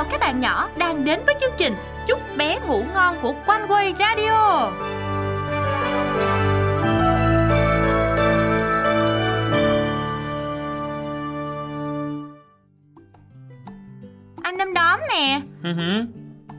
chào các bạn nhỏ đang đến với chương trình Chúc bé ngủ ngon của Quanh Quay Radio. Anh Đâm Đóm nè, Ừ.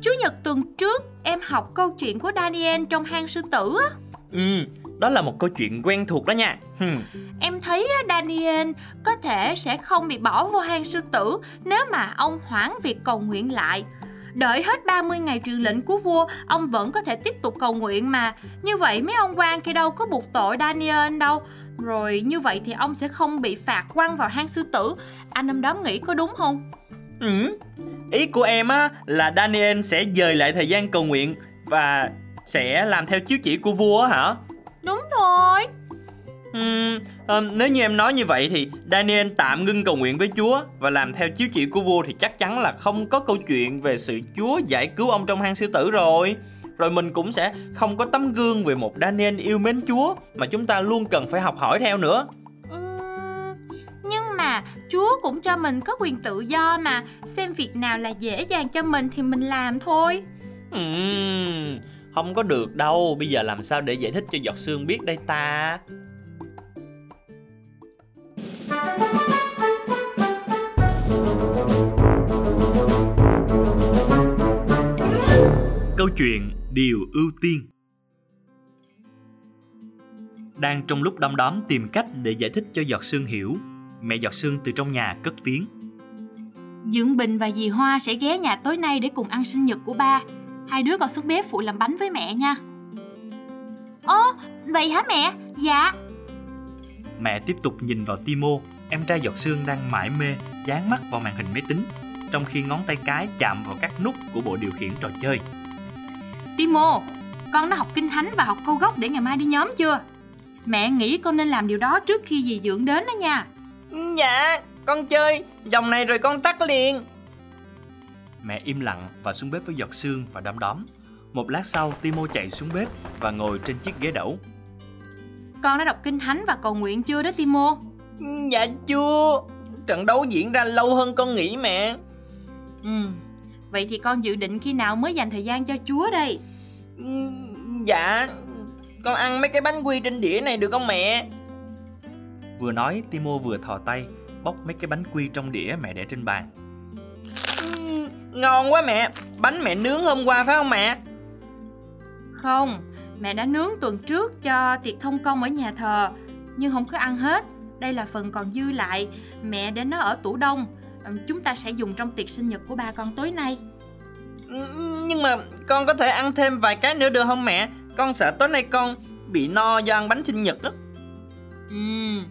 Chủ nhật tuần trước em học câu chuyện của Daniel trong hang sư tử á. Ừ, đó là một câu chuyện quen thuộc đó nha. Hừm. Em thấy Daniel có thể sẽ không bị bỏ vô hang sư tử nếu mà ông hoãn việc cầu nguyện lại. Đợi hết 30 ngày truyền lệnh của vua, ông vẫn có thể tiếp tục cầu nguyện mà. Như vậy mấy ông quan kia đâu có buộc tội Daniel đâu. Rồi như vậy thì ông sẽ không bị phạt quăng vào hang sư tử. Anh năm đó nghĩ có đúng không? Ừ. Ý của em á là Daniel sẽ dời lại thời gian cầu nguyện và sẽ làm theo chiếu chỉ của vua á hả? Ừm, ờm, nếu như em nói như vậy thì Daniel tạm ngưng cầu nguyện với Chúa và làm theo chiếu chỉ của vua thì chắc chắn là không có câu chuyện về sự Chúa giải cứu ông trong hang sư tử rồi. Rồi mình cũng sẽ không có tấm gương về một Daniel yêu mến Chúa mà chúng ta luôn cần phải học hỏi theo nữa. Ừm, nhưng mà Chúa cũng cho mình có quyền tự do mà Xem việc nào là dễ dàng cho mình thì mình làm thôi Ừm, không có được đâu, bây giờ làm sao để giải thích cho giọt sương biết đây ta? Câu chuyện Điều ưu tiên Đang trong lúc đom đóm tìm cách để giải thích cho giọt sương hiểu, mẹ giọt sương từ trong nhà cất tiếng. Dưỡng Bình và dì Hoa sẽ ghé nhà tối nay để cùng ăn sinh nhật của ba Hai đứa còn xuống bếp phụ làm bánh với mẹ nha Ồ, vậy hả mẹ? Dạ Mẹ tiếp tục nhìn vào Timo, em trai giọt sương đang mải mê, dán mắt vào màn hình máy tính, trong khi ngón tay cái chạm vào các nút của bộ điều khiển trò chơi. Timo, con đã học kinh thánh và học câu gốc để ngày mai đi nhóm chưa? Mẹ nghĩ con nên làm điều đó trước khi dì Dưỡng đến đó nha Dạ, con chơi, dòng này rồi con tắt liền. Mẹ im lặng và xuống bếp với giọt sương và đom đóm. Một lát sau, Timo chạy xuống bếp và ngồi trên chiếc ghế đẩu. Con đã đọc kinh thánh và cầu nguyện chưa đó Timo? Dạ chưa, trận đấu diễn ra lâu hơn con nghĩ mẹ. Ừ, vậy thì con dự định khi nào mới dành thời gian cho Chúa đây? Dạ, con ăn mấy cái bánh quy trên đĩa này được không mẹ? Vừa nói, Timo vừa thò tay, bóc mấy cái bánh quy trong đĩa mẹ để trên bàn. Ngon quá mẹ, bánh mẹ nướng hôm qua phải không mẹ? Không, mẹ đã nướng tuần trước cho tiệc thông công ở nhà thờ Nhưng không có ăn hết Đây là phần còn dư lại Mẹ để nó ở tủ đông Chúng ta sẽ dùng trong tiệc sinh nhật của ba con tối nay Nhưng mà con có thể ăn thêm vài cái nữa được không mẹ? Con sợ tối nay con bị no do ăn bánh sinh nhật đó. Ừm,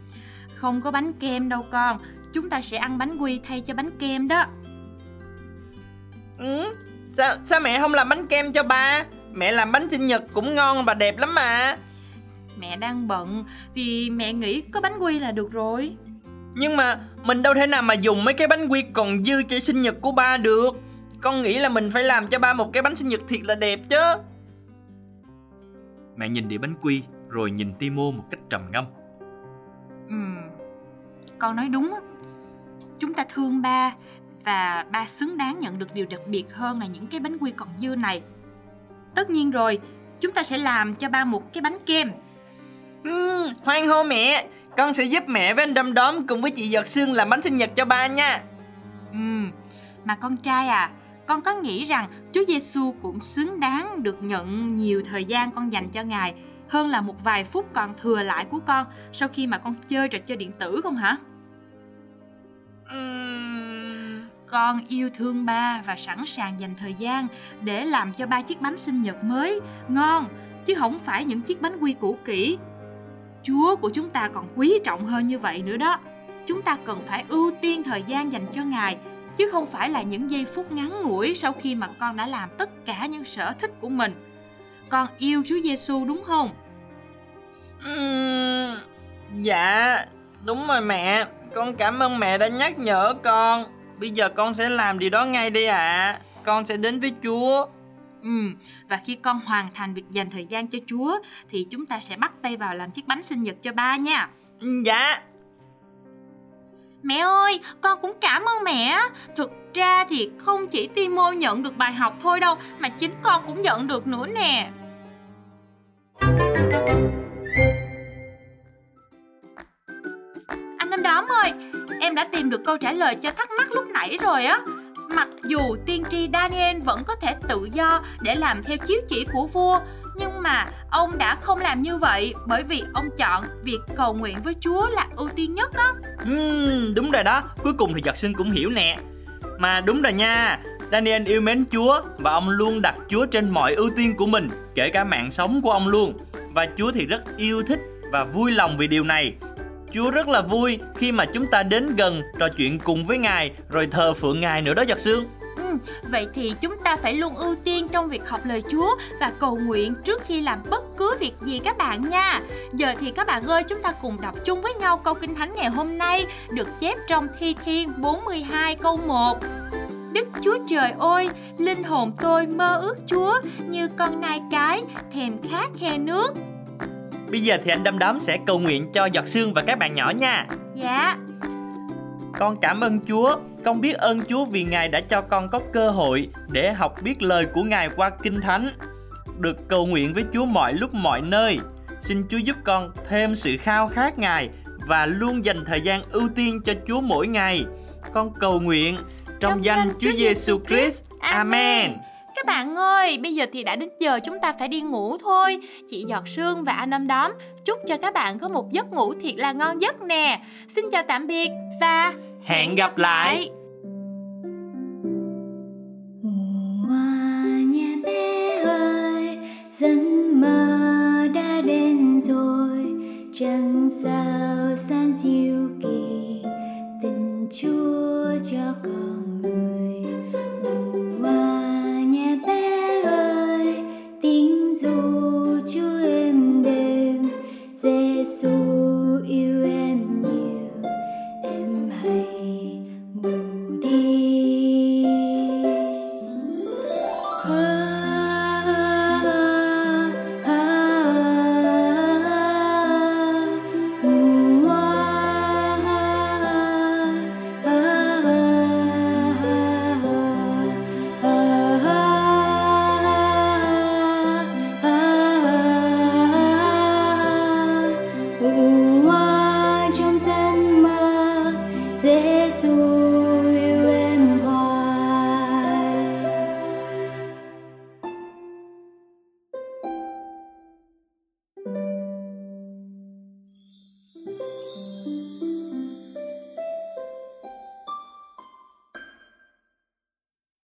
Không có bánh kem đâu con Chúng ta sẽ ăn bánh quy thay cho bánh kem đó Ừ, sao, sao mẹ không làm bánh kem cho ba? Mẹ làm bánh sinh nhật cũng ngon và đẹp lắm mà. Mẹ đang bận Vì mẹ nghĩ có bánh quy là được rồi Nhưng mà mình đâu thể nào mà dùng mấy cái bánh quy còn dư cho sinh nhật của ba được. Con nghĩ là mình phải làm cho ba một cái bánh sinh nhật thiệt là đẹp chứ. Mẹ nhìn đĩa bánh quy rồi nhìn Timo một cách trầm ngâm. Ừm, Con nói đúng á Chúng ta thương ba Và ba xứng đáng nhận được điều đặc biệt hơn là những cái bánh quy còn dư này Tất nhiên rồi Chúng ta sẽ làm cho ba một cái bánh kem Ừ, hoan hô mẹ, con sẽ giúp mẹ với anh Đom Đóm cùng với chị Giọt Sương làm bánh sinh nhật cho ba nha. Ừm, Mà con trai à Con có nghĩ rằng Chúa Giêsu cũng xứng đáng được nhận nhiều thời gian con dành cho Ngài hơn là một vài phút còn thừa lại của con sau khi mà con chơi trò chơi điện tử không hả? Ừm, Con yêu thương ba và sẵn sàng dành thời gian để làm cho ba chiếc bánh sinh nhật mới, ngon, chứ không phải những chiếc bánh quy cũ kỹ. Chúa của chúng ta còn quý trọng hơn như vậy nữa đó. Chúng ta cần phải ưu tiên thời gian dành cho Ngài, chứ không phải là những giây phút ngắn ngủi sau khi mà con đã làm tất cả những sở thích của mình. Con yêu Chúa Giêsu đúng không? Ừ, dạ, đúng rồi mẹ. Con cảm ơn mẹ đã nhắc nhở con. Bây giờ con sẽ làm điều đó ngay đi ạ. Con sẽ đến với Chúa. Ừ, và khi con hoàn thành việc dành thời gian cho Chúa thì chúng ta sẽ bắt tay vào làm chiếc bánh sinh nhật cho ba nha. Ừ, Dạ. Mẹ ơi, con cũng cảm ơn mẹ. Thực ra thì không chỉ Timo nhận được bài học thôi đâu, mà chính con cũng nhận được nữa nè. Anh Năm Đóm ơi, em đã tìm được câu trả lời cho thắc mắc lúc nãy rồi á. Mặc dù tiên tri Daniel vẫn có thể tự do để làm theo chiếu chỉ của vua, nhưng mà ông đã không làm như vậy bởi vì ông chọn việc cầu nguyện với Chúa là ưu tiên nhất á. Uhm, đúng rồi đó, cuối cùng thì giật sinh cũng hiểu nè. Mà đúng rồi nha, Daniel yêu mến Chúa và ông luôn đặt Chúa trên mọi ưu tiên của mình, kể cả mạng sống của ông luôn. Và Chúa thì rất yêu thích và vui lòng vì điều này. Chúa rất là vui khi mà chúng ta đến gần trò chuyện cùng với Ngài rồi thờ phượng Ngài nữa đó giật xương. Ừ, vậy thì chúng ta phải luôn ưu tiên trong việc học lời Chúa và cầu nguyện trước khi làm bất cứ việc gì các bạn nha. Giờ thì các bạn ơi, chúng ta cùng đọc chung với nhau câu Kinh Thánh ngày hôm nay được chép trong Thi Thiên 42 câu 1. Đức Chúa Trời ơi, linh hồn tôi mơ ước Chúa như con nai cái thèm khát khe nước. Bây giờ thì anh Đâm Đóm sẽ cầu nguyện cho Giọt Sương và các bạn nhỏ nha. Dạ. Con cảm ơn Chúa, con biết ơn Chúa vì Ngài đã cho con có cơ hội để học biết lời của Ngài qua Kinh Thánh. Được cầu nguyện với Chúa mọi lúc mọi nơi. Xin Chúa giúp con thêm sự khao khát Ngài và luôn dành thời gian ưu tiên cho Chúa mỗi ngày. Con cầu nguyện trong danh Chúa Giêsu Christ. Amen. Các bạn ơi, bây giờ thì đã đến giờ chúng ta phải đi ngủ thôi. Chị Giọt Sương và anh Âm Đóm chúc cho các bạn có một giấc ngủ thiệt là ngon giấc nè. Xin chào tạm biệt và hẹn gặp lại.